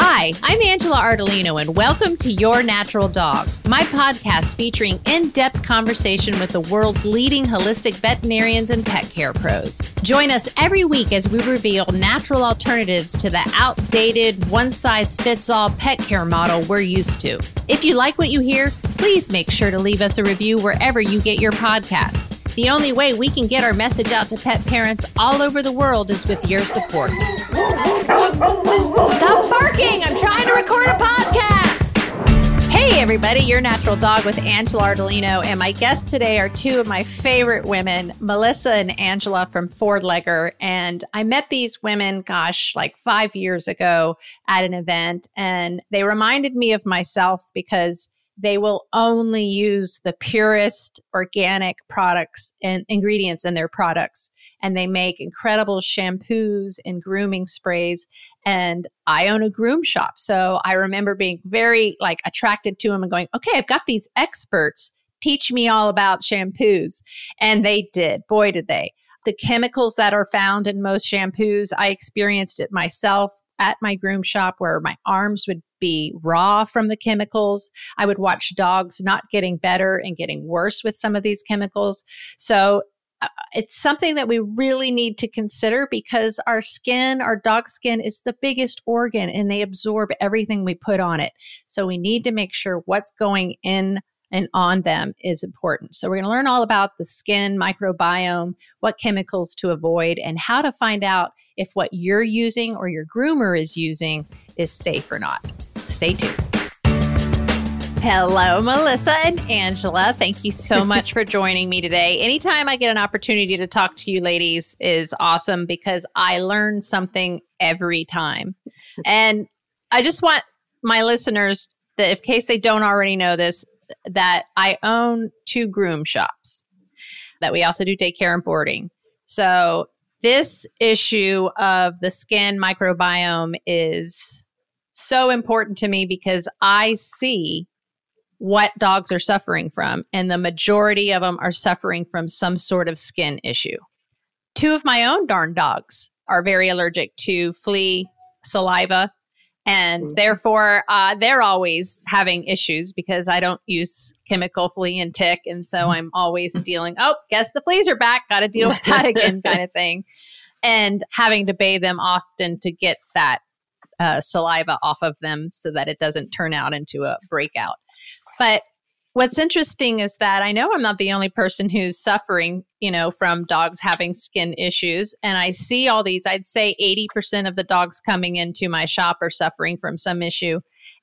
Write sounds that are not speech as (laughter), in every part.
Hi, I'm Angela Ardolino, and welcome to Your Natural Dog, my podcast featuring in depth conversation with the world's leading holistic veterinarians and pet care pros. Join us every week as we reveal natural alternatives to the outdated, one size fits all pet care model we're used to. If you like what you hear, please make sure to leave us a review wherever you get your podcast. The only way we can get our message out to pet parents all over the world is with your support. Stop barking! I'm trying to record a podcast! Hey, everybody, your natural dog with Angela Ardolino. And my guests today are two of my favorite women, Melissa and Angela from 4-Legger. And I met these women, gosh, like five years ago at an event. And they reminded me of myself because they will only use the purest organic products and ingredients in their products. And they make incredible shampoos and grooming sprays. And I own a groom shop. So I remember being very like attracted to them and going, okay, I've got these experts. Teach me all about shampoos. And they did. Boy, did they. The chemicals that are found in most shampoos, I experienced it myself at my groom shop where my arms would be raw from the chemicals. I would watch dogs not getting better and getting worse with some of these chemicals. So uh, it's something that we really need to consider because our skin, our dog skin, is the biggest organ and they absorb everything we put on it. So we need to make sure what's going in and on them is important. So, we're going to learn all about the skin microbiome, what chemicals to avoid, and how to find out if what you're using or your groomer is using is safe or not. Stay tuned. Hello, Melissa and Angela. Thank you so (laughs) much for joining me today. Anytime I get an opportunity to talk to you ladies is awesome because I learn something every time. And I just want my listeners that, in case they don't already know this, that I own two groom shops that we also do daycare and boarding. So this issue of the skin microbiome is so important to me because I see what dogs are suffering from, and the majority of them are suffering from some sort of skin issue. Two of my own darn dogs are very allergic to flea, saliva, and mm-hmm. therefore uh, they're always having issues because I don't use chemical flea and tick, and so mm-hmm. I'm always dealing. Oh, guess the fleas are back. Got to deal with that (laughs) again, kind of thing, and having to bathe them often to get that uh, saliva off of them so that it doesn't turn out into a breakout. But what's interesting is that I know I'm not the only person who's suffering, you know, from dogs having skin issues. And I see all these, I'd say 80% of the dogs coming into my shop are suffering from some issue.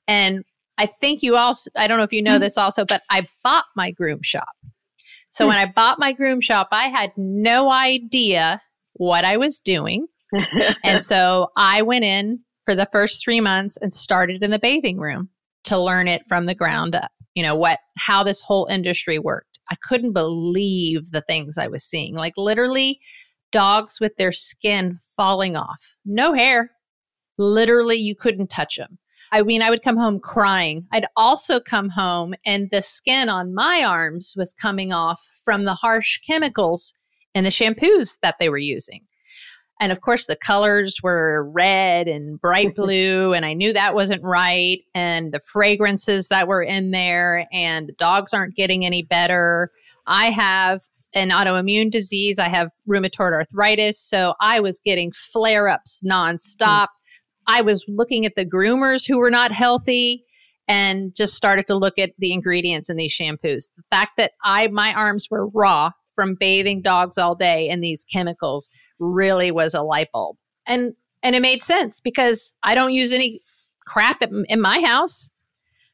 And I think you also, I don't know if you know mm-hmm. this also, but I bought my groom shop. So mm-hmm. when I bought my groom shop, I had no idea what I was doing. (laughs) and so I went in for the first three months and started in the bathing room to learn it from the ground up. You know what how this whole industry worked. I couldn't believe the things i was seeing. Like literally dogs with their skin falling off. No hair. Literally you couldn't touch them i mean i would come home crying. I'd also come home and the skin on my arms was coming off from the harsh chemicals in the shampoos that they were using and of course, the colors were red and bright (laughs) blue, and I knew that wasn't right. And the fragrances that were in there, and the dogs aren't getting any better. I have an autoimmune disease, I have rheumatoid arthritis. So I was getting flare ups nonstop. Hmm. I was looking at the groomers who were not healthy and just started to look at the ingredients in these shampoos. The fact that I my arms were raw from bathing dogs all day in these chemicals really was a light bulb. And and it made sense because I don't use any crap in my house.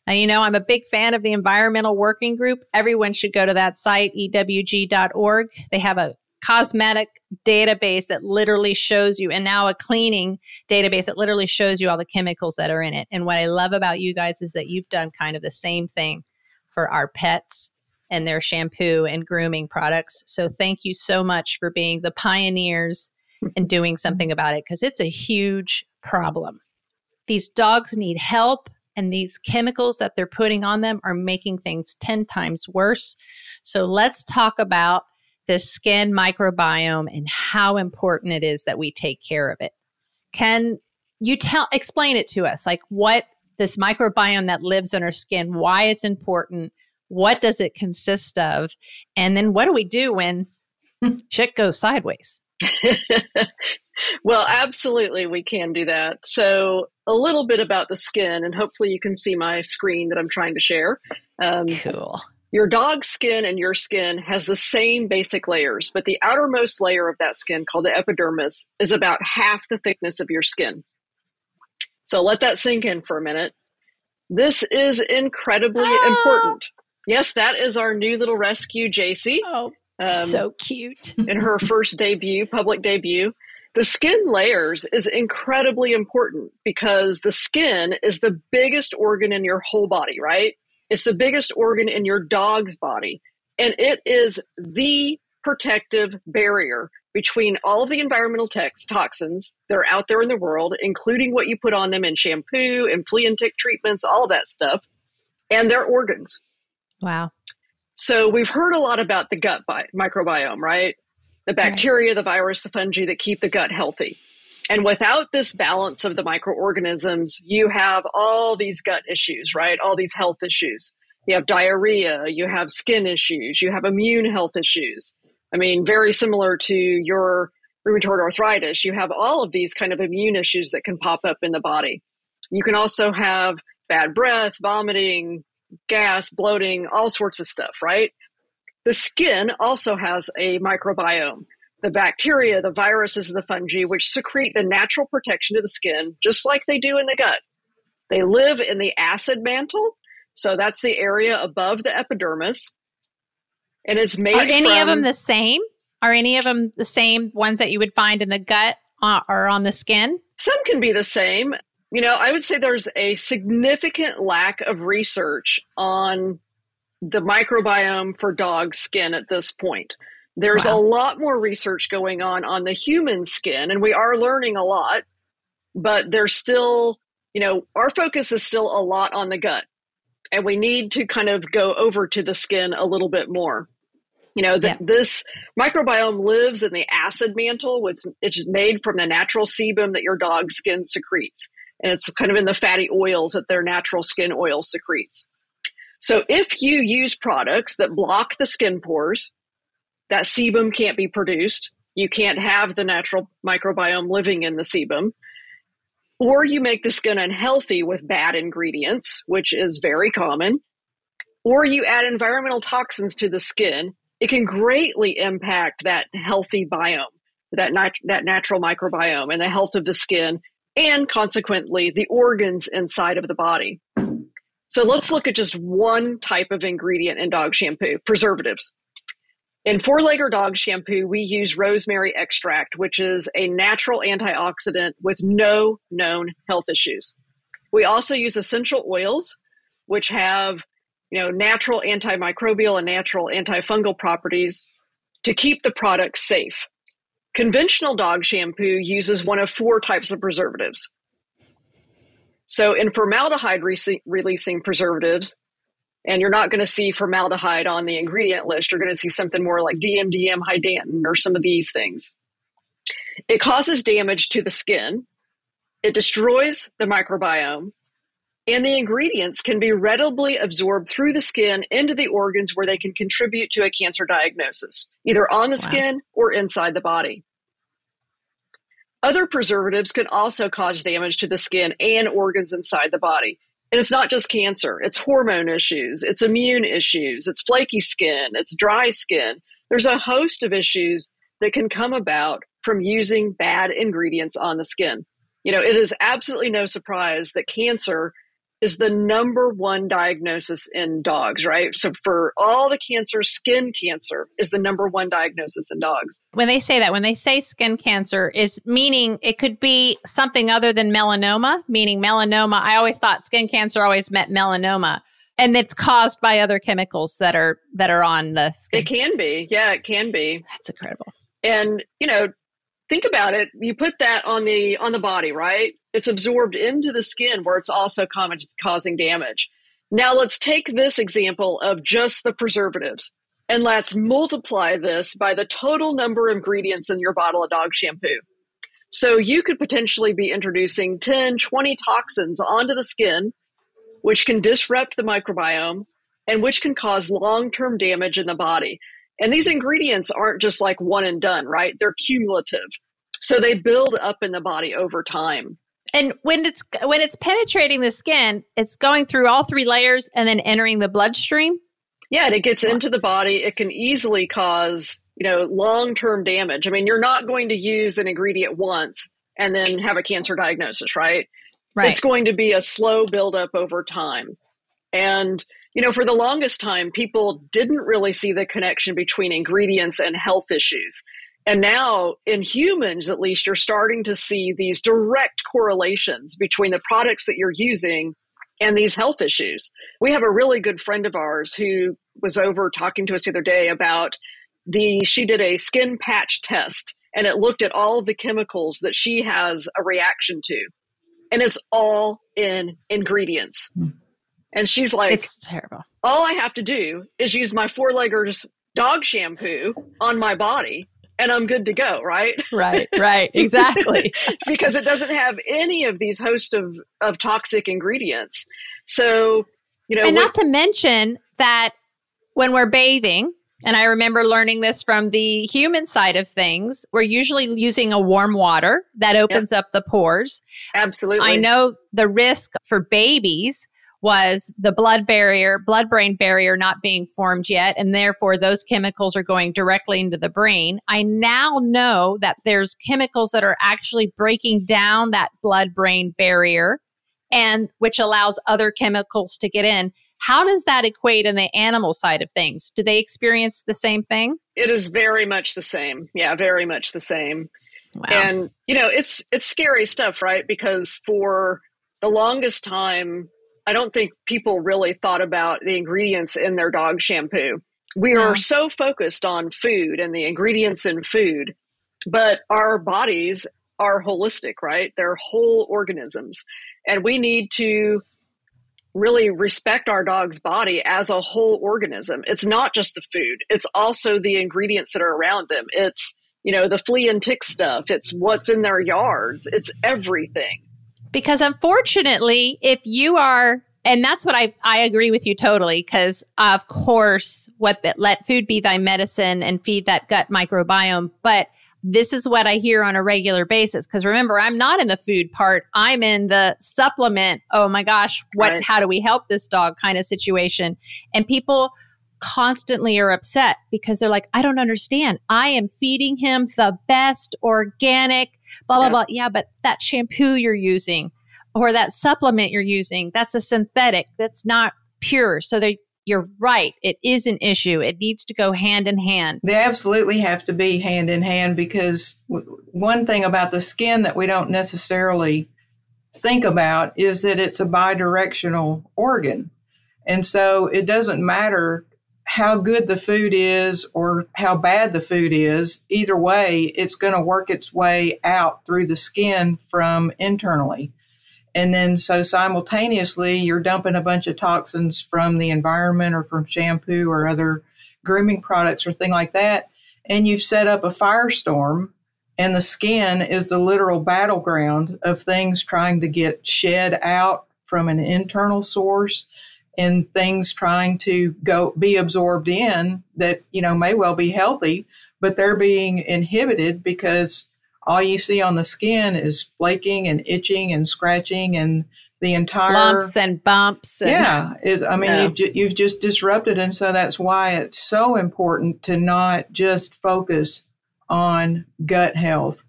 And, you know, I'm a big fan of the Environmental Working Group. Everyone should go to that site, ewg.org. They have a cosmetic database that literally shows you, and now a cleaning database that literally shows you all the chemicals that are in it. And what I love about you guys is that you've done kind of the same thing for our pets and their shampoo and grooming products. So thank you so much for being the pioneers (laughs) and doing something about it because it's a huge problem. These dogs need help, and these chemicals that they're putting on them are making things 10 times worse. So let's talk about the skin microbiome and how important it is that we take care of it. Can you tell explain it to us like what this microbiome that lives in our skin, why it's important, what does it consist of, and then what do we do when (laughs) shit goes sideways? (laughs) well, absolutely, we can do that. So, a little bit about the skin, and hopefully, you can see my screen that I'm trying to share. Um, cool. Your dog's skin and your skin has the same basic layers, but the outermost layer of that skin, called the epidermis, is about half the thickness of your skin. So let that sink in for a minute. This is incredibly ah. important. Yes, that is our new little rescue, JC. Oh, um, so cute. (laughs) in her first debut, public debut. The skin layers is incredibly important because the skin is the biggest organ in your whole body, right? It's the biggest organ in your dog's body. And it is the protective barrier between all of the environmental tex- toxins that are out there in the world, including what you put on them in shampoo and flea and tick treatments, all that stuff, and their organs. Wow. So we've heard a lot about the gut bi- microbiome, right? The bacteria, right. the virus, the fungi that keep the gut healthy. And without this balance of the microorganisms, you have all these gut issues, right? All these health issues. You have diarrhea, you have skin issues, you have immune health issues. I mean, very similar to your rheumatoid arthritis, you have all of these kind of immune issues that can pop up in the body. You can also have bad breath, vomiting, gas, bloating, all sorts of stuff, right? The skin also has a microbiome. The bacteria, the viruses, the fungi, which secrete the natural protection of the skin, just like they do in the gut. They live in the acid mantle. So that's the area above the epidermis and it's made. Are any from, of them the same? Are any of them the same ones that you would find in the gut uh, or on the skin? Some can be the same. You know, I would say there's a significant lack of research on the microbiome for dog skin at this point. There's wow. a lot more research going on on the human skin, and we are learning a lot, but there's still, you know, our focus is still a lot on the gut, and we need to kind of go over to the skin a little bit more. You know, yeah. this microbiome lives in the acid mantle, which it's made from the natural sebum that your dog's skin secretes. And it's kind of in the fatty oils that their natural skin oil secretes. So if you use products that block the skin pores, that sebum can't be produced. You can't have the natural microbiome living in the sebum. Or you make the skin unhealthy with bad ingredients, which is very common. Or you add environmental toxins to the skin it can greatly impact that healthy biome, that, nat- that natural microbiome, and the health of the skin, and consequently, the organs inside of the body. So let's look at just one type of ingredient in dog shampoo preservatives. In 4-Legger dog shampoo, we use rosemary extract, which is a natural antioxidant with no known health issues. We also use essential oils, which have you know, natural antimicrobial and natural antifungal properties to keep the product safe. Conventional dog shampoo uses one of four types of preservatives. So, in formaldehyde re- releasing preservatives, and you're not going to see formaldehyde on the ingredient list, you're going to see something more like DMDM hydantoin or some of these things. It causes damage to the skin, it destroys the microbiome, and the ingredients can be readily absorbed through the skin into the organs where they can contribute to a cancer diagnosis, either on the wow. skin or inside the body. Other preservatives can also cause damage to the skin and organs inside the body. And it's not just cancer, it's hormone issues, it's immune issues, it's flaky skin, it's dry skin. There's a host of issues that can come about from using bad ingredients on the skin. You know, it is absolutely no surprise that cancer is the number one diagnosis in dogs, right? So for all the cancers, skin cancer is the number one diagnosis in dogs. When they say that, when they say skin cancer, is meaning it could be something other than melanoma, meaning melanoma. I always thought skin cancer always meant melanoma. And it's caused by other chemicals that are that are on the skin. It can be. Yeah, it can be. That's incredible. And, you know, think about it. You put that on the on the body, right? It's absorbed into the skin where it's also causing damage. Now let's take this example of just the preservatives and let's multiply this by the total number of ingredients in your bottle of dog shampoo. So you could potentially be introducing 10, 20 toxins onto the skin, which can disrupt the microbiome and which can cause long term damage in the body. And these ingredients aren't just like one and done, right? They're cumulative. So they build up in the body over time. And when it's when it's penetrating the skin, it's going through all three layers and then entering the bloodstream. Yeah, and it gets into the body. It can easily cause, you know, long-term damage. I mean, you're not going to use an ingredient once and then have a cancer diagnosis, right? Right. It's going to be a slow buildup over time. And you know, for the longest time, people didn't really see the connection between ingredients and health issues. And now, in humans at least, you're starting to see these direct correlations between the products that you're using and these health issues. We have a really good friend of ours who was over talking to us the other day about the, she did a skin patch test and it looked at all the chemicals that she has a reaction to. And it's all in ingredients. Hmm. And she's like, It's terrible. All I have to do is use my 4-Leggers dog shampoo on my body and I'm good to go, right? Right, (laughs) right, exactly. (laughs) because it doesn't have any of these host of, of toxic ingredients. So, you know, and not to mention that when we're bathing, and I remember learning this from the human side of things. We're usually using a warm water that opens yep. up the pores. Absolutely. I know the risk for babies was the blood barrier, blood brain barrier not being formed yet, and therefore those chemicals are going directly into the brain. I now know that there's chemicals that are actually breaking down that blood brain barrier and which allows other chemicals to get in. How does that equate in the animal side of things? Do they experience the same thing? It is very much the same. Yeah, very much the same. Wow. And you know, it's it's scary stuff, right? Because for the longest time I don't think people really thought about the ingredients in their dog shampoo. We are so focused on food and the ingredients in food, but our bodies are holistic, right? They're whole organisms. And we need to really respect our dog's body as a whole organism. It's not just the food, it's also the ingredients that are around them. It's, you know, the flea and tick stuff, it's what's in their yards, it's everything. Because unfortunately, if you are and that's what I, I agree with you totally because of course what let food be thy medicine and feed that gut microbiome. But this is what i hear on a regular basis because remember i'm not in the food part. I'm in the supplement. Oh my gosh what right. how do we help this dog kind of situation? And people constantly are upset because they're like, I don't understand. I am feeding him the best organic, blah, blah, yeah. blah. Yeah, but that shampoo you're using or that supplement you're using, that's a synthetic, that's not pure. So they you're right. It is an issue. It needs to go hand in hand. They absolutely have to be hand in hand because w- one thing about the skin that we don't necessarily think about is that it's a bidirectional organ. And so it doesn't matter how good the food is or how bad the food is, either way, it's going to work its way out through the skin from internally. And then, so simultaneously, you're dumping a bunch of toxins from the environment or from shampoo or other grooming products or thing like that. And you've set up a firestorm, and the skin is the literal battleground of things trying to get shed out from an internal source and things trying to go be absorbed in that you know may well be healthy but they're being inhibited because all you see on the skin is flaking and itching and scratching and the entire lumps and bumps and, yeah i mean yeah. you've, ju- you've just disrupted and so that's why it's so important to not just focus on gut health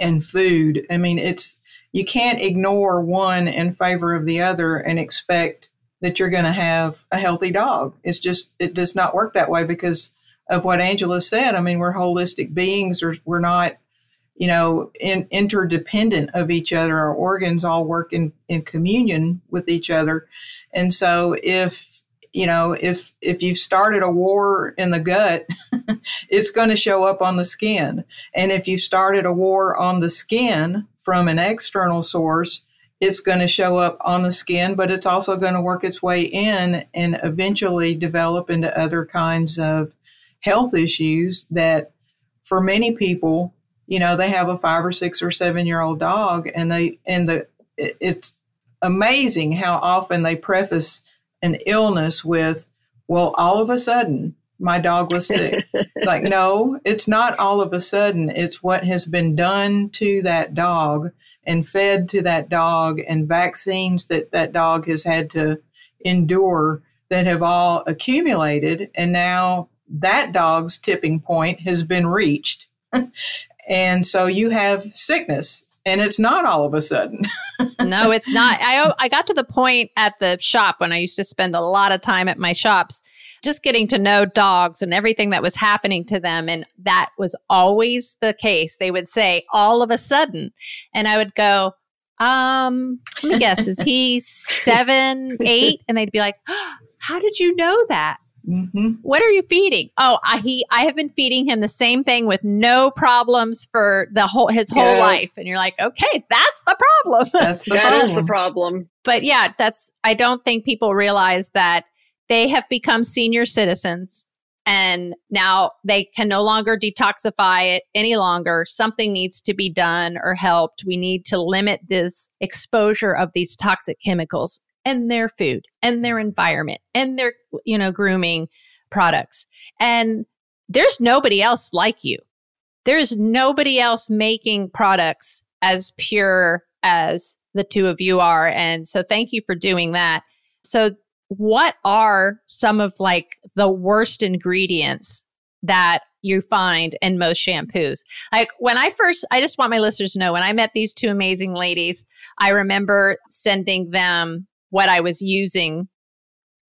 and food i mean it's you can't ignore one in favor of the other and expect that you're going to have a healthy dog. It's just, it does not work that way because of what Angela said. I mean, we're holistic beings, or we're not, you know, in, interdependent of each other. Our organs all work in, in communion with each other. And so if, you know, if if you've started a war in the gut, (laughs) it's going to show up on the skin. And if you've started a war on the skin from an external source, it's going to show up on the skin, but it's also going to work its way in and eventually develop into other kinds of health issues that for many people you know, they have a five or six or seven year old dog, and they and the it, it's amazing how often they preface an illness with, "Well, all of a sudden." My dog was sick. (laughs) like, no, it's not all of a sudden. It's what has been done to that dog and fed to that dog and vaccines that that dog has had to endure that have all accumulated. And now that dog's tipping point has been reached. (laughs) and so you have sickness and it's not all of a sudden. (laughs) no, it's not. I I got to the point at the shop when I used to spend a lot of time at my shops just getting to know dogs and everything that was happening to them and that was always the case. They would say all of a sudden and I would go um let me guess is he (laughs) 7 8 and they'd be like oh, (gasps) how did you know that? Mm-hmm. What are you feeding? Oh, I, he I have been feeding him the same thing with no problems for the whole his whole yeah. life, and you're like, okay, that's the problem. That's the that problem. Is the problem. But yeah, that's I don't think people realize that they have become senior citizens and now they can no longer detoxify it any longer. Something needs to be done or helped. We need to limit this exposure of these toxic chemicals and their food and their environment and their you know grooming products and there's nobody else like you there's nobody else making products as pure as the two of you are and so thank you for doing that so what are some of like the worst ingredients that you find in most shampoos. Like when I first, I just want my listeners to know when I met these two amazing ladies, I remember sending them what I was using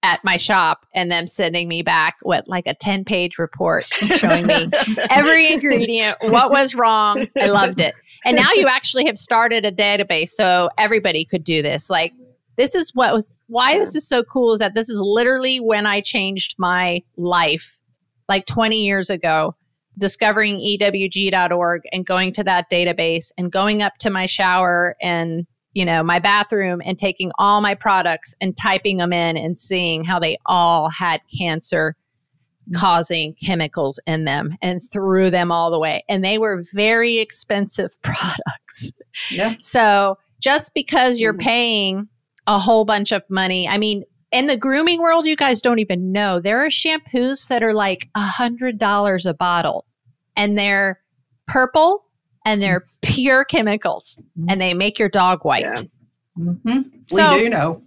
at my shop and them sending me back what like a 10 page report showing me (laughs) every ingredient what was wrong. I loved it. And now you actually have started a database so everybody could do this. Like this is what was why this is so cool is that this is literally when i changed my life like 20 years ago discovering ewg.org and going to that database and going up to my shower and you know, my bathroom and taking all my products and typing them in and seeing how they all had cancer causing chemicals in them and threw them all the way. And they were very expensive (laughs) products. Yeah. So just because you're mm-hmm. paying a whole bunch of money, I mean, in the grooming world, you guys don't even know. There are shampoos that are like a hundred dollars a bottle and they're purple and they're pure chemicals mm-hmm. and they make your dog white. Yeah. Mm-hmm. So, (laughs) (laughs) we do know.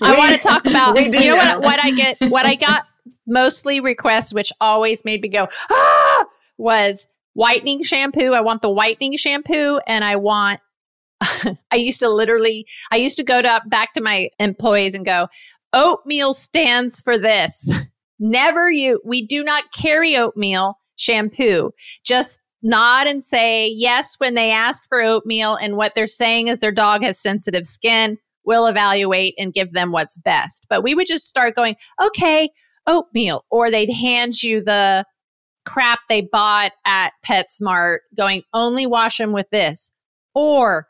I want to talk about you know, know, What, what I get what I got (laughs) mostly requests, which always made me go, ah, was whitening shampoo. I want the whitening shampoo and I want I used to literally I used to go to back to my employees and go, oatmeal stands for this. Never you we do not carry oatmeal shampoo. Just nod and say yes when they ask for oatmeal and what they're saying is their dog has sensitive skin we'll evaluate and give them what's best but we would just start going okay oatmeal or they'd hand you the crap they bought at PetSmart going only wash them with this or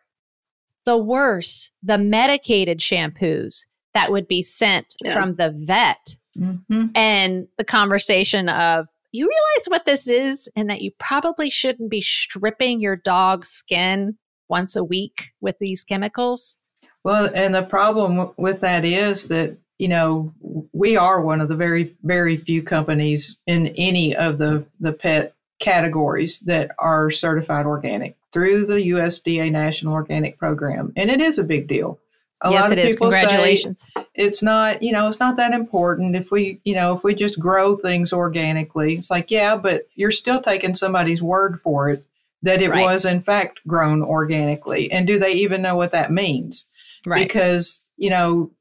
the worse the medicated shampoos that would be sent yeah. from the vet mm-hmm. and the conversation of you realize what this is and that you probably shouldn't be stripping your dog's skin once a week with these chemicals? Well, and the problem with that is that, you know, we are one of the very, very few companies in any of the, the pet categories that are certified organic through the USDA National Organic Program. And it is a big deal a yes, lot of people Congratulations. say it's not, you know, it's not that important if we, you know, if we just grow things organically. It's like, yeah, but you're still taking somebody's word for it that it right. was in fact grown organically. And do they even know what that means? Right. Because, you know,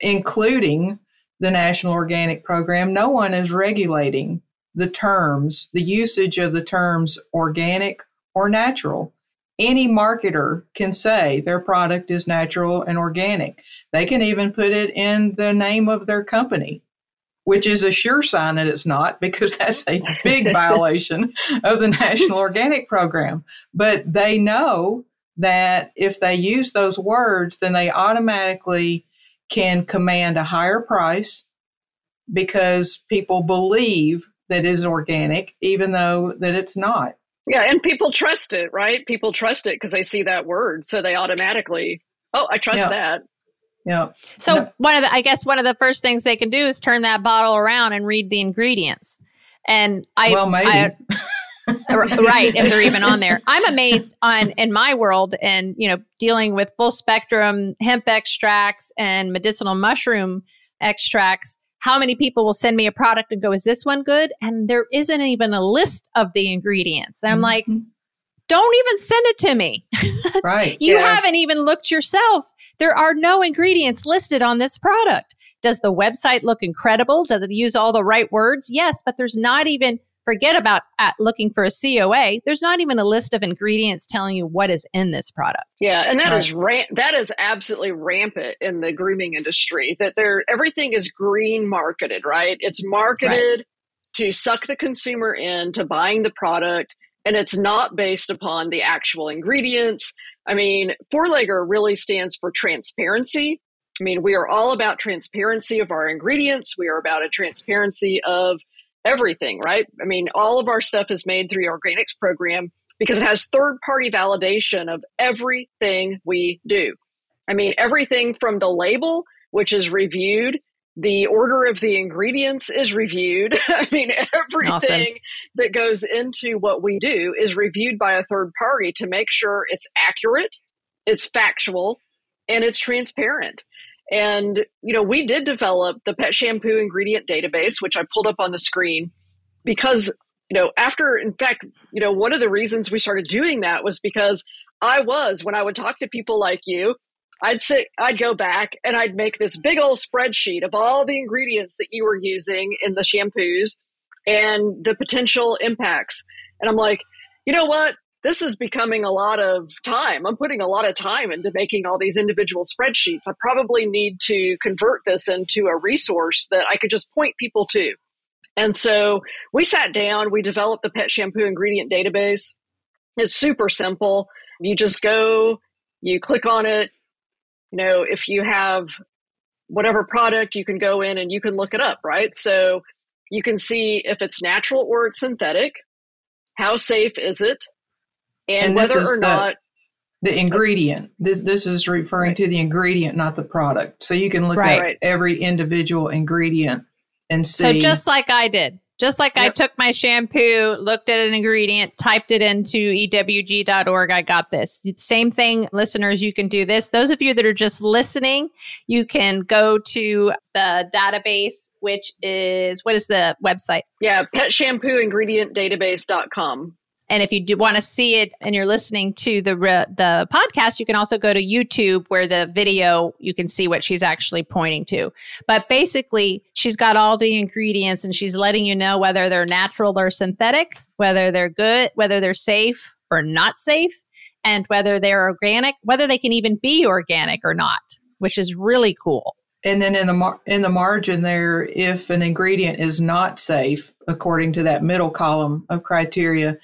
including the National Organic Program, no one is regulating the terms, the usage of the terms organic or natural any marketer can say their product is natural and organic. They can even put it in the name of their company, which is a sure sign that it's not (laughs) because that's a big (laughs) violation of the National (laughs) Organic Program. But they know that if they use those words, then they automatically can command a higher price because people believe that is organic, even though that it's not. Yeah, and people trust it, right? People trust it because they see that word, so they automatically, oh, I trust Yeah. that. Yeah. So No. one of the, I guess one of the first things they can do is turn that bottle around and read the ingredients. And I, well, maybe. (laughs) I- right, if they're even on there. I'm amazed on in my world and you know dealing with full spectrum hemp extracts and medicinal mushroom extracts. How many people will send me a product and go, "Is this one good?" And there isn't even a list of the ingredients. And I'm like, Mhm. don't even send it to me. (laughs) right. You Yeah. haven't even looked yourself. There are no ingredients listed on this product. Does the website look incredible? Does it use all the right words? Yes, but there's not even, forget about at looking for a COA. There's not even a list of ingredients telling you what is in this product. Yeah, and that Right. is ram- that is absolutely rampant in the grooming industry. That they're everything is green marketed, right? It's marketed to suck the consumer into buying the product, and it's not based upon the actual ingredients. I mean, 4-Legger really stands for transparency. I mean, we are all about transparency of our ingredients. We are about a transparency of everything, right? I mean, all of our stuff is made through the organics program because it has third party validation of everything we do. I mean, everything from the label, which is reviewed, the order of the ingredients is reviewed. (laughs) I mean, everything Awesome. that goes into what we do is reviewed by a third party to make sure it's accurate, it's factual, and it's transparent. And, you know, we did develop the pet shampoo ingredient database, which I pulled up on the screen because, you know, after, in fact, you know, one of the reasons we started doing that was because I was, when I would talk to people like you, I'd sit, I'd go back and I'd make this big old spreadsheet of all the ingredients that you were using in the shampoos and the potential impacts. And I'm like, you know what? This is becoming a lot of time. I'm putting a lot of time into making all these individual spreadsheets. I probably need to convert this into a resource that I could just point people to. And so we sat down, we developed the pet shampoo ingredient database. It's super simple. You just go, you click on it. You know, if you have whatever product, you can go in and you can look it up, right? So you can see if it's natural or it's synthetic. How safe is it? And, And this whether is or the- not The ingredient. This this is referring to the ingredient, not the product. So you can look Right. at every individual ingredient and see. So just like I did, just like I took my shampoo, looked at an ingredient, typed it into ewg.org, I got this. Same thing, listeners, you can do this. Those of you that are just listening, you can go to the database, which is what is the website? Yeah, pet shampoo ingredient database.com. And if you do want to see it and you're listening to the re- the podcast, you can also go to YouTube where the video you can see what she's actually pointing to. But basically, she's got all the ingredients and she's letting you know whether they're natural or synthetic, whether they're good, whether they're safe or not safe, and whether they're organic, whether they can even be organic or not, which is really cool. and then in the mar- in the margin there, if an ingredient is not safe according to that middle column of criteria,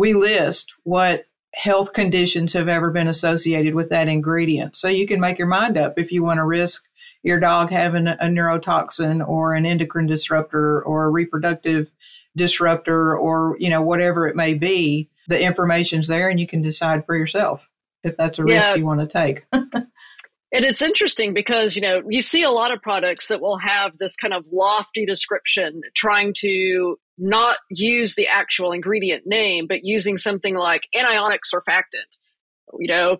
we list what health conditions have ever been associated with that ingredient. So you can make your mind up if you want to risk your dog having a neurotoxin or an endocrine disruptor or a reproductive disruptor or you know whatever it may be. The information's there, and you can decide for yourself if that's a Yeah. risk you want to take. (laughs) And it's interesting because, you know, you see a lot of products that will have this kind of lofty description trying to not use the actual ingredient name, but using something like anionic surfactant, you know.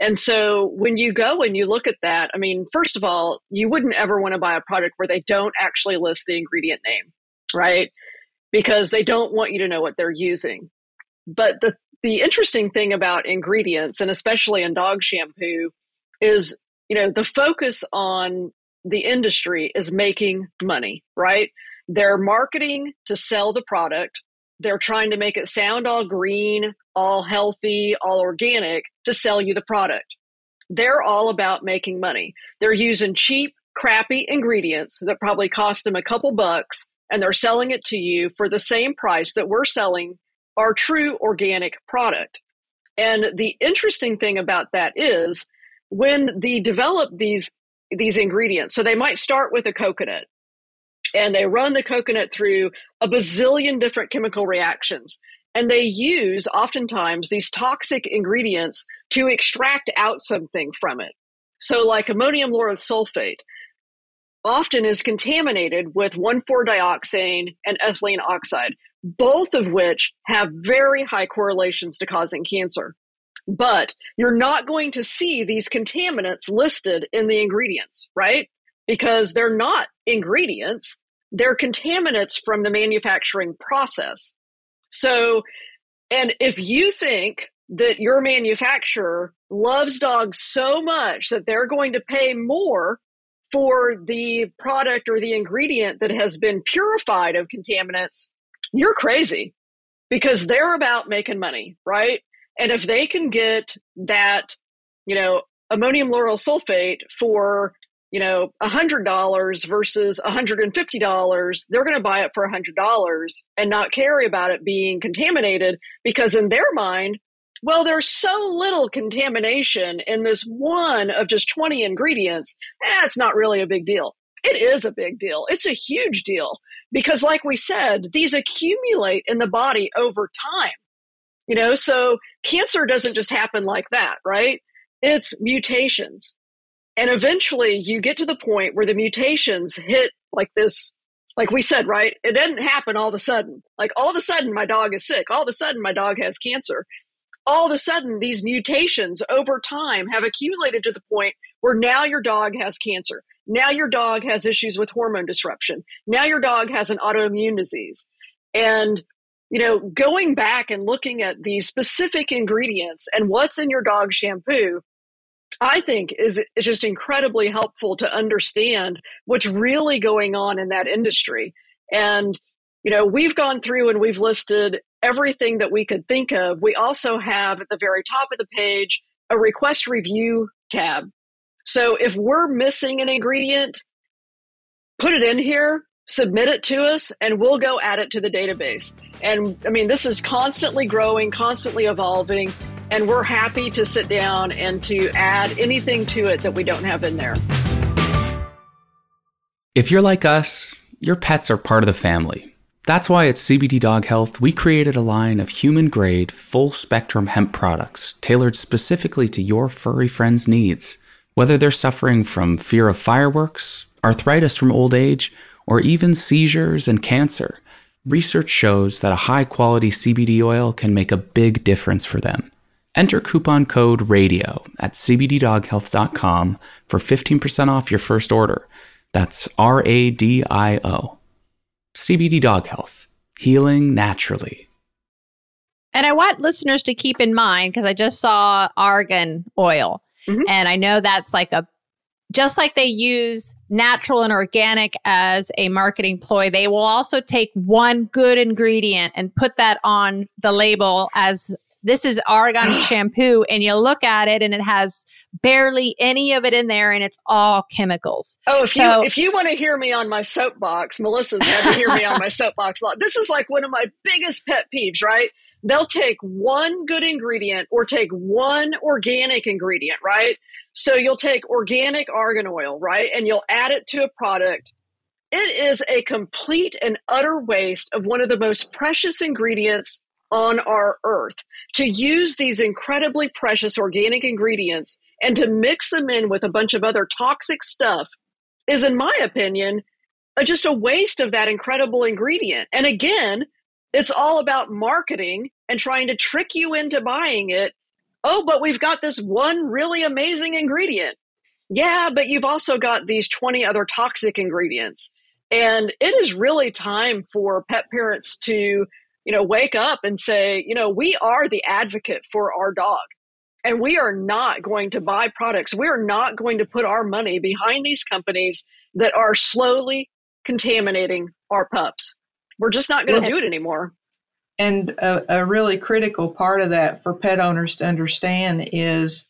And so when you go and you look at that, I mean, first of all, you wouldn't ever want to buy a product where they don't actually list the ingredient name, right? Because they don't want you to know what they're using. But the the interesting thing about ingredients, and especially in dog shampoo, is you know the focus on the industry is making money right they're marketing to sell the product. They're trying to make it sound all green all healthy all organic to sell you the product. They're all about making money. They're using cheap crappy ingredients that probably cost them a couple bucks and they're selling it to you for the same price that we're selling our true organic product. And the interesting thing about that is when they develop these these ingredients so they might start with a coconut and they run the coconut through a bazillion different chemical reactions and they use oftentimes these toxic ingredients to extract out something from it. So, like ammonium lauryl sulfate, often is contaminated with 1,4-dioxane and ethylene oxide, both of which have very high correlations to causing cancer. But you're not going to see these contaminants listed in the ingredients, right? Because they're not ingredients, they're contaminants from the manufacturing process. So, and if you think that your manufacturer loves dogs so much that they're going to pay more for the product or the ingredient that has been purified of contaminants, you're crazy because they're about making money, right? And if they can get that, you know, ammonium lauryl sulfate for, you know, $100 versus $150, they're going to buy it for $100 and not care about it being contaminated because in their mind, well, there's so little contamination in this one of just 20 ingredients. That's eh, not really a big deal. It is a big deal. It's a huge deal because, like we said, these accumulate in the body over time. You know, so cancer doesn't just happen like that, right? It's mutations. And eventually you get to the point where the mutations hit like this, like we said, right? It didn't happen all of a sudden. Like all of a sudden my dog is sick. All of a sudden my dog has cancer all of a sudden these mutations over time have accumulated to the point where now your dog has cancer. Now your dog has issues with hormone disruption. Now your dog has an autoimmune disease. And you know, going back and looking at the specific ingredients and what's in your dog shampoo, I think is, just incredibly helpful to understand what's really going on in that industry. And you know, we've gone through and we've listed everything that we could think of. We also have at the very top of the page a request review tab. So if we're missing an ingredient, put it in here, submit it to us, and we'll go add it to the database. And I mean, this is constantly growing, constantly evolving, and we're happy to sit down and to add anything to it that we don't have in there. If you're like us, your pets are part of the family. That's why at CBD Dog Health, we created a line of human grade, full spectrum hemp products tailored specifically to your furry friend's needs. Whether they're suffering from fear of fireworks, arthritis from old age, or even seizures and cancer, research shows that a high quality CBD oil can make a big difference for them. Enter coupon code RADIO at cbddoghealth.com for 15% off your first order. That's R A D I O. CBD Dog Health, healing naturally. And I want listeners to keep in mind because I just saw argan oil. Mm-hmm. And I know that's like a just like they use natural and organic as a marketing ploy, they will also take one good ingredient and put that on the label as this is argan (clears throat) shampoo. And you look at it and it has barely any of it in there and it's all chemicals. Oh, if so, you if you want to hear me on my soapbox, Melissa's had to hear me on my (laughs) soapbox a lot. This is like one of my biggest pet peeves, right? They'll take one good ingredient or take one organic ingredient, right? So you'll take organic argan oil, right? And you'll add it to a product. It is a complete and utter waste of one of the most precious ingredients on our earth. To use these incredibly precious organic ingredients and to mix them in with a bunch of other toxic stuff is, in my opinion, just a waste of that incredible ingredient. And again, it's all about marketing and trying to trick you into buying it. Oh, but we've got this one really amazing ingredient. Yeah, but you've also got these 20 other toxic ingredients. And it is really time for pet parents to, you know, wake up and say, you know, we are the advocate for our dog. And we are not going to buy products. We are not going to put our money behind these companies that are slowly contaminating our pups. We're just not going to do it anymore. And a, a, really critical part of that for pet owners to understand is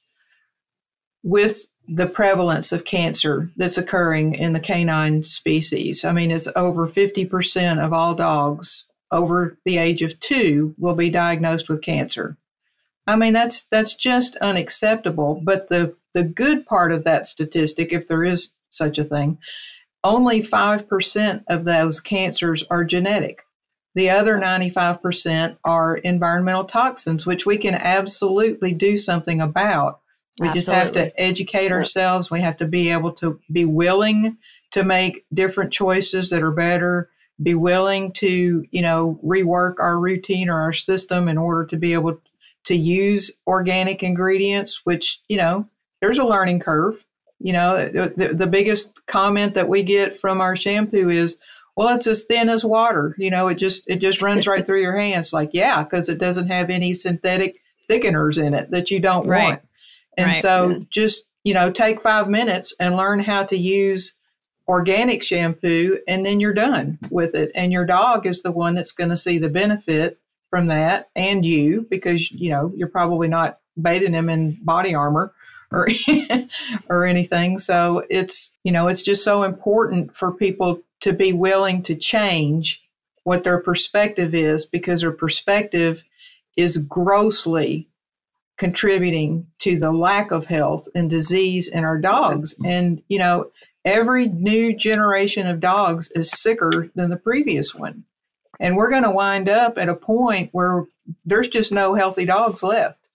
with the prevalence of cancer that's occurring in the canine species. I mean, it's over 50% of all dogs over the age of two will be diagnosed with cancer. I mean, that's that's just unacceptable. But the the good part of that statistic, if there is such a thing, only five percent of those cancers are genetic. The other 95% are environmental toxins, which we can absolutely do something about. We absolutely. just have to educate ourselves. We have to be able to be willing to make different choices that are better, be willing to, you know, rework our routine or our system in order to be able to use organic ingredients, which, you know, there's a learning curve. You know, the, the biggest comment that we get from our shampoo is, well, it's as thin as water. You know, it just it just runs right through your hands. Like, yeah, because it doesn't have any synthetic thickeners in it that you don't right. want. And right. so, just you know, take five minutes and learn how to use organic shampoo, and then you're done with it. And your dog is the one that's going to see the benefit from that, and you, because you know you're probably not bathing them in body armor or (laughs) or anything. So it's you know it's just so important for people to be willing to change what their perspective is because their perspective is grossly contributing to the lack of health and disease in our dogs. And you know every new generation of dogs is sicker than the previous one. And we're going to wind up at a point where there's just no healthy dogs left.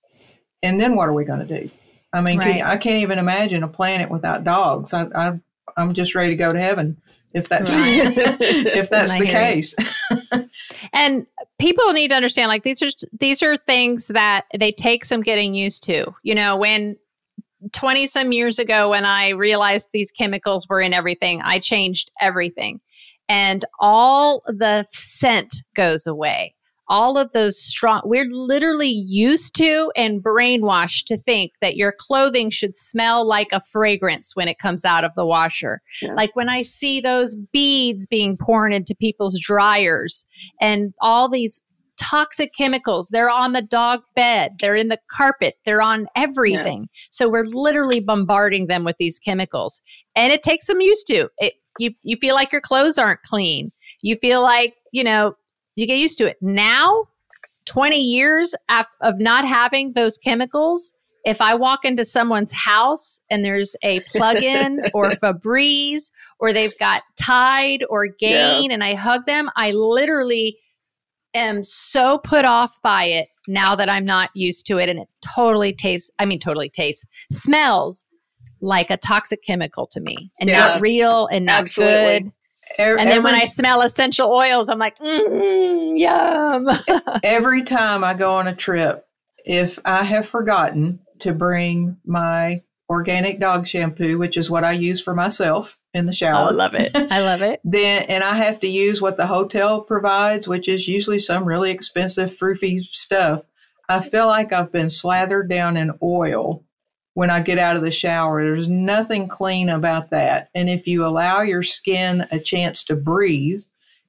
And then what are we going to do? I mean, right. can, I can't even imagine a planet without dogs. I, I, I'm just ready to go to heaven if that's right. (laughs) if (laughs) that's the case. (laughs) and people need to understand like these are these are things that they take some getting used to. You know, when 20 some years ago when I realized these chemicals were in everything, I changed everything. And all the scent goes away all of those strong, we're literally used to and brainwashed to think that your clothing should smell like a fragrance when it comes out of the washer. Yeah. Like when I see those beads being poured into people's dryers and all these toxic chemicals. They're on the dog bed, they're in the carpet, they're on everything. Yeah. So we're literally bombarding them with these chemicals. And it takes some used to. It you you feel like your clothes aren't clean. You feel like, you know, you get used to it. Now, 20 years of not having those chemicals, if I walk into someone's house and there's a plug-in (laughs) or Febreze or they've got Tide or Gain yeah. and I hug them, I literally am so put off by it now that I'm not used to it and it totally tastes I mean totally tastes smells like a toxic chemical to me and yeah. not real and not Absolutely. good and then when I smell essential oils, I'm like, mm, yum. (laughs) every time I go on a trip, if I have forgotten to bring my organic dog shampoo, which is what I use for myself in the shower. Oh, I love it. I love it. (laughs) then and I have to use what the hotel provides, which is usually some really expensive froofy stuff. I feel like I've been slathered down in oil when I get out of the shower. There's nothing clean about that. And if you allow your skin a chance to breathe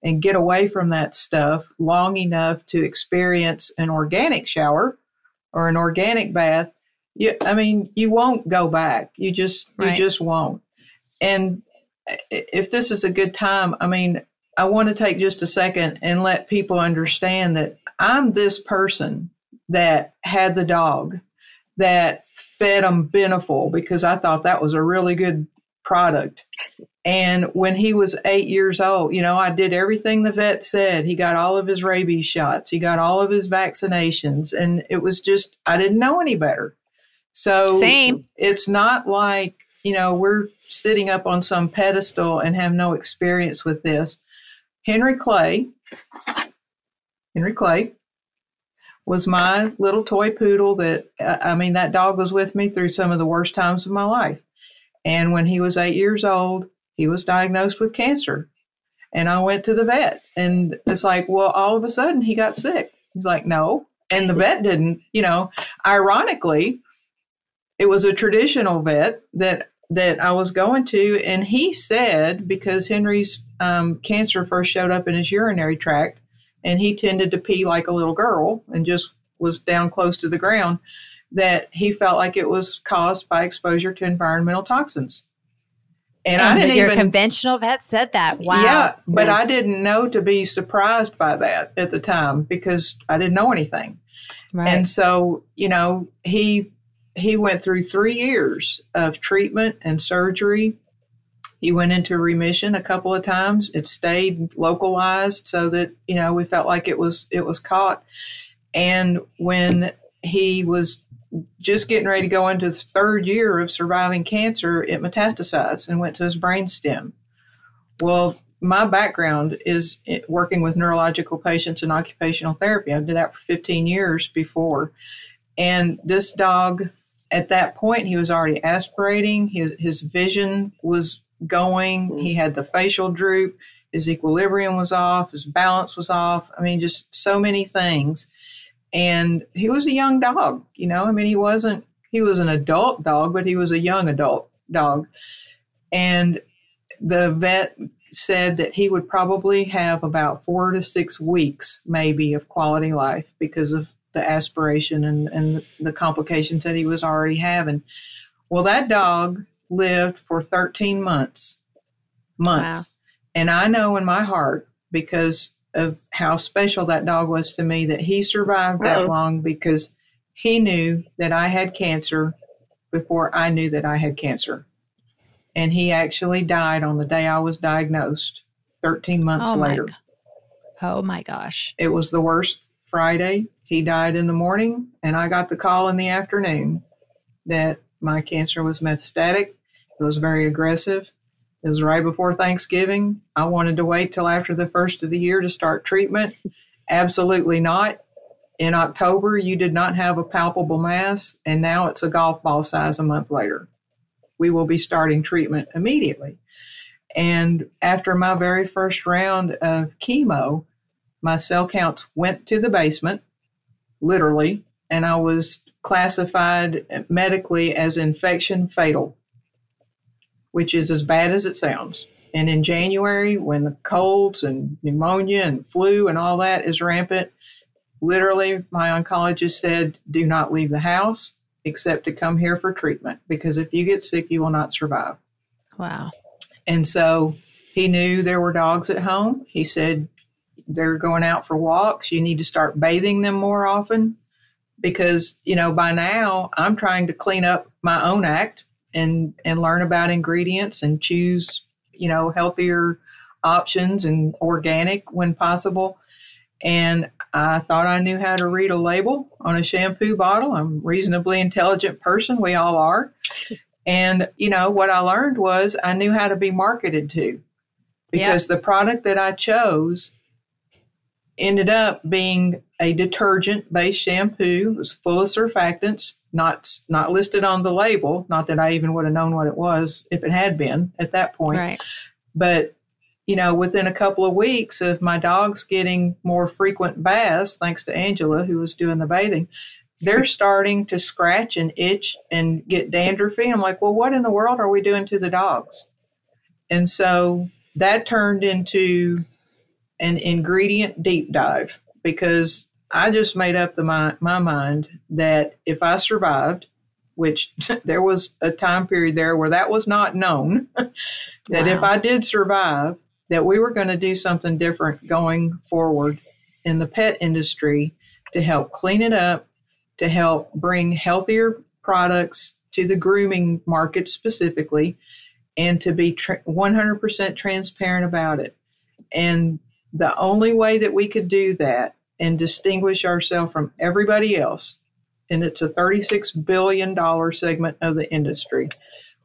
and get away from that stuff long enough to experience an organic shower or an organic bath, you, I mean, you won't go back. You just right. you just won't. And uh, if this is a good time, I mean, I want to take just a second and let people understand that I'm this person that had the dog that fed him Beneful because I thought that was a really good product. And when he was eight years old, you know, I did everything the vet said. He got all of his rabies shots, he got all of his vaccinations, and it was just, I didn't know any better. So Same. it's not like, you know, we're sitting up on some pedestal and have no experience with this. Henry Clay, Henry Clay was my little toy poodle that, I mean, that dog was with me through some of the worst times of my life. And when he was eight years old, he was diagnosed with cancer. And I went to the vet, and it's like, well, all of a sudden he got sick. He's like, no. And the vet didn't, you know, ironically, it was a traditional vet that that I was going to, and he said because Henry's um, cancer first showed up in his urinary tract, and he tended to pee like a little girl and just was down close to the ground, that he felt like it was caused by exposure to environmental toxins. And, and I didn't your even, conventional vet said that. Wow. Yeah, but yeah. I didn't know to be surprised by that at the time because I didn't know anything. Right. And so, you know, he he went through three years of treatment and surgery He went into remission a couple of times. It stayed localized so that, you know, we felt like it was it was caught. And when he was just getting ready to go into the third year of surviving cancer, it metastasized and went to his brain stem. Well, my background is eh, working with neurological patients and occupational therapy. I did that for 15 years before. And this dog, at that point, he was already aspirating. His, his vision was going. Mm-hmm. He had the facial droop. His equilibrium was off. His balance was off. I mean, just so many things. And he was a young dog, you know. I mean, he wasn't, he was an adult dog, but he was a young adult dog. And the vet said that he would probably have about four to six weeks, maybe, of quality life because of the aspiration and, and the complications that he was already having. Well, that dog lived for 13 months. Months. Wow. And I know in my heart, because of how special that dog was to me, that he survived Uh-oh. that oh. long because he knew that I had cancer before I knew that I had cancer and he actually died on the day I was diagnosed 13 months oh later. My, oh my gosh. It was the worst Friday. He died in the morning, and I got the call in the afternoon that my cancer was metastatic. It was very aggressive. It was right before Thanksgiving. I wanted to wait till after the first of the year to start treatment. Absolutely not. In October, you did not have a palpable mass, and now it's a golf ball size a month later we will be starting treatment immediately. And after my very first round of chemo, my cell counts went to the basement, literally, and I was classified medically as infection fatal, which is as bad as it sounds. And in January, when the colds and pneumonia and flu and all that is rampant, literally, my oncologist said, do not leave the house except to come here for treatment because if you get sick, you will not survive. Wow. And so he knew there were dogs at home. He said, they're going out for walks. You need to start bathing them more often because, you know, by now I'm trying to clean up my own act and, and learn about ingredients and choose, you know, healthier options and organic when possible. And I thought I knew how to read a label on a shampoo bottle. I'm a reasonably intelligent person. We all are. And, you know, what I learned was I knew how to be marketed to because the product that I chose ended up being a detergent based shampoo. It was full of surfactants, not not listed on the label. Not that I even would have known what it was if it had been at that point. Right. But you know, within a couple of weeks of my dogs getting more frequent baths, thanks to Angela, who was doing the bathing, they're (laughs) starting to scratch and itch and get dandruffy. I'm like, well, what in the world are we doing to the dogs? And so that turned into an ingredient deep dive because I just made up the my, my mind that if I survived, which (laughs) there was a time period there where that was not known, (laughs) that wow. if I did survive, that we were going to do something different going forward in the pet industry to help clean it up, to help bring healthier products to the grooming market specifically, and to be tra- 100% transparent about it. And the only way that we could do that and distinguish ourselves from everybody else, and it's a $36 billion segment of the industry,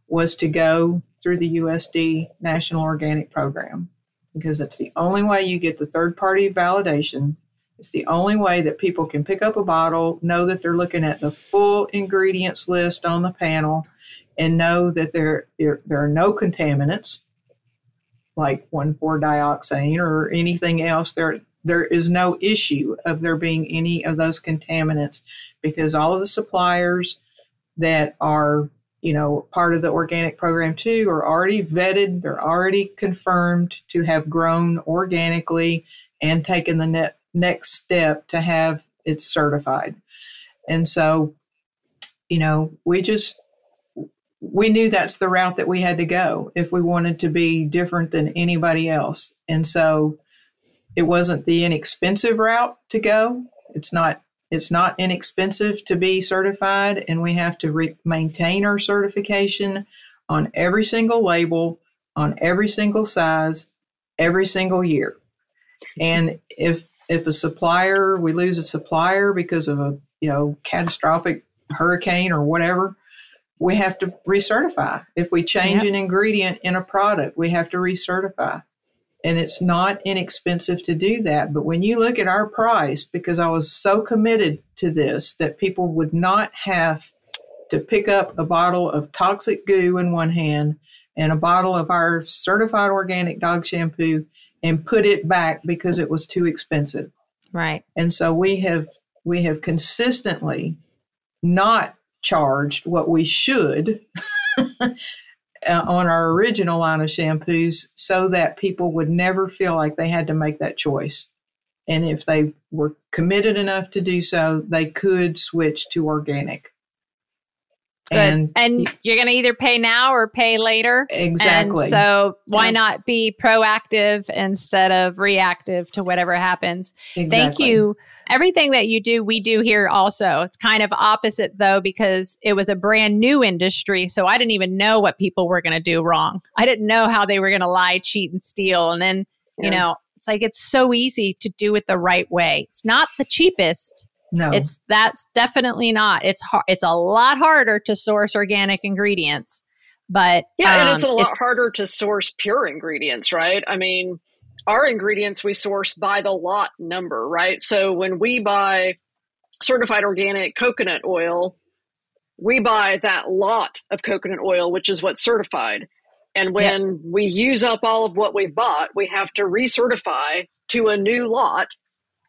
was to go through the USDA National Organic Program because it's the only way you get the third party validation. It's the only way that people can pick up a bottle, know that they're looking at the full ingredients list on the panel, and know that there, there, there are no contaminants like 1,4-dioxane or anything else. There, there is no issue of there being any of those contaminants because all of the suppliers that are you know, part of the organic program too are already vetted. They're already confirmed to have grown organically and taken the net, next step to have it certified. And so, you know, we just, we knew that's the route that we had to go if we wanted to be different than anybody else. And so it wasn't the inexpensive route to go. It's not it's not inexpensive to be certified, and we have to re- maintain our certification on every single label on every single size, every single year. And if if a supplier we lose a supplier because of a you know catastrophic hurricane or whatever, we have to recertify. If we change yep. an ingredient in a product, we have to recertify. And it's not inexpensive to do that. But when you look at our price, because I was so committed to this that people would not have to pick up a bottle of toxic goo in one hand and a bottle of our certified organic dog shampoo and put it back because it was too expensive. Right. And so we have we have consistently not charged what we should (laughs) uh, on our original line of shampoos so that people would never feel like they had to make that choice. And if they were committed enough to do so, they could switch to organic. Good. And, and you're going to either pay now or pay later. Exactly. And so why yeah. not be proactive instead of reactive to whatever happens? Exactly. Thank you. Everything that you do, we do here also. It's kind of opposite though, because it was a brand new industry. So I didn't even know what people were going to do wrong. I didn't know how they were going to lie, cheat, and steal. And then, yeah. you know, it's like it's so easy to do it the right way. It's not the cheapest no. It's that's definitely not. It's hard it's a lot harder to source organic ingredients. But Yeah, um, and it's a lot it's, harder to source pure ingredients, right? I mean, our ingredients we source by the lot number, right? So when we buy certified organic coconut oil, we buy that lot of coconut oil, which is what's certified. And when yep. we use up all of what we've bought, we have to recertify to a new lot.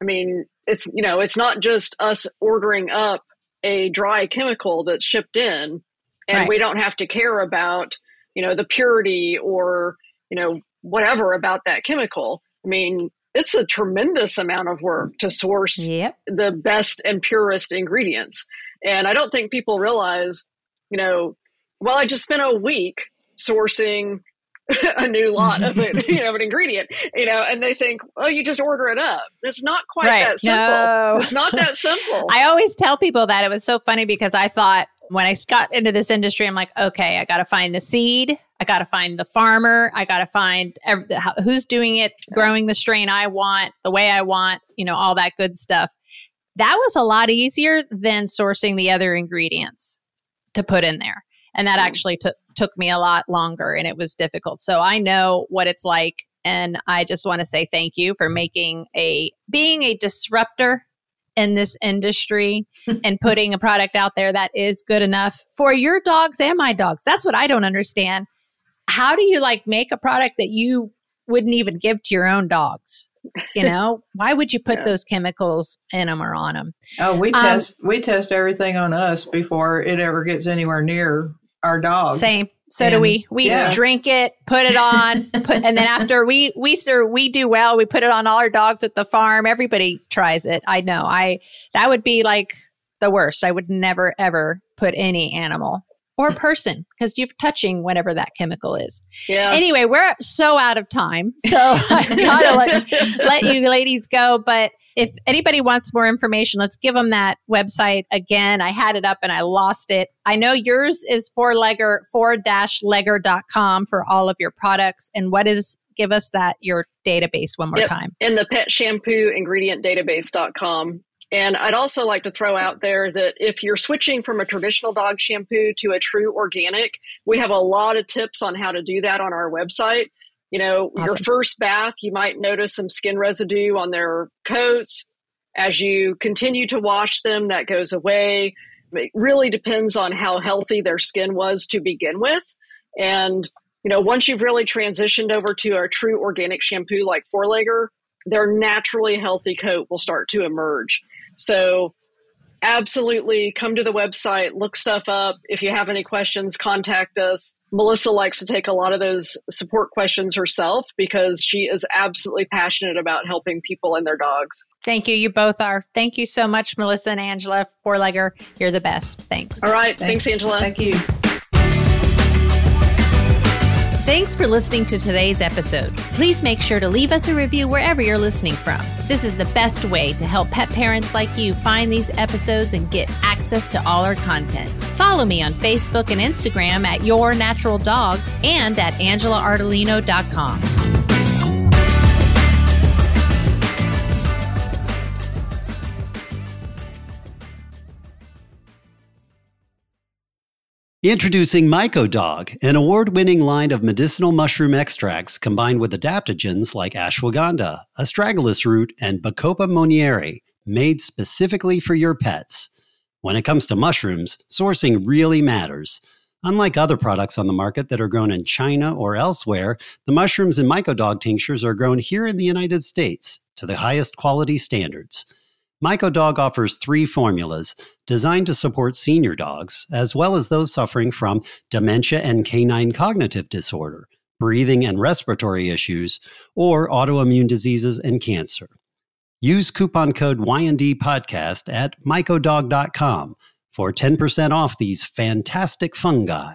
I mean, it's you know it's not just us ordering up a dry chemical that's shipped in and right. we don't have to care about you know the purity or you know whatever about that chemical i mean it's a tremendous amount of work to source yep. the best and purest ingredients and i don't think people realize you know well i just spent a week sourcing (laughs) a new lot of it, (laughs) you know, an ingredient, you know, and they think, oh, you just order it up. It's not quite right. that simple. No. It's not that simple. (laughs) I always tell people that it was so funny because I thought when I got into this industry, I'm like, okay, I got to find the seed. I got to find the farmer. I got to find every, who's doing it, growing the strain I want, the way I want, you know, all that good stuff. That was a lot easier than sourcing the other ingredients to put in there. And that mm. actually took took me a lot longer and it was difficult. So I know what it's like and I just want to say thank you for making a being a disruptor in this industry (laughs) and putting a product out there that is good enough for your dogs and my dogs. That's what I don't understand. How do you like make a product that you wouldn't even give to your own dogs? You (laughs) know, why would you put yeah. those chemicals in them or on them? Oh, we um, test we test everything on us before it ever gets anywhere near our dogs. Same. So and, do we. We yeah. drink it, put it on, (laughs) put, and then after we we sir we do well, we put it on all our dogs at the farm. Everybody tries it. I know. I that would be like the worst. I would never ever put any animal or person because you're touching whatever that chemical is. Yeah. Anyway, we're so out of time. So (laughs) I gotta let, let you ladies go. But if anybody wants more information, let's give them that website again. I had it up and I lost it. I know yours is 4-Legger, 4-legger.com for all of your products. And what is give us that your database one more yep. time. In the pet shampoo ingredient database.com. And I'd also like to throw out there that if you're switching from a traditional dog shampoo to a true organic, we have a lot of tips on how to do that on our website. You know, awesome. your first bath, you might notice some skin residue on their coats. As you continue to wash them, that goes away. It really depends on how healthy their skin was to begin with. And, you know, once you've really transitioned over to a true organic shampoo like 4-Legger, their naturally healthy coat will start to emerge. So absolutely come to the website, look stuff up. If you have any questions, contact us. Melissa likes to take a lot of those support questions herself because she is absolutely passionate about helping people and their dogs. Thank you. You both are. Thank you so much, Melissa and Angela 4-Legger. You're the best. Thanks. All right. Thanks, Thanks Angela. Thank you. Thanks for listening to today's episode. Please make sure to leave us a review wherever you're listening from. This is the best way to help pet parents like you find these episodes and get access to all our content. Follow me on Facebook and Instagram at Your Natural Dog and at AngelaArdolino.com. Introducing MycoDog, an award winning line of medicinal mushroom extracts combined with adaptogens like ashwagandha, astragalus root, and Bacopa monnieri, made specifically for your pets. When it comes to mushrooms, sourcing really matters. Unlike other products on the market that are grown in China or elsewhere, the mushrooms in MycoDog tinctures are grown here in the United States to the highest quality standards. MycoDog offers three formulas designed to support senior dogs, as well as those suffering from dementia and canine cognitive disorder, breathing and respiratory issues, or autoimmune diseases and cancer. Use coupon code YND podcast at mycodog.com for 10% off these fantastic fungi.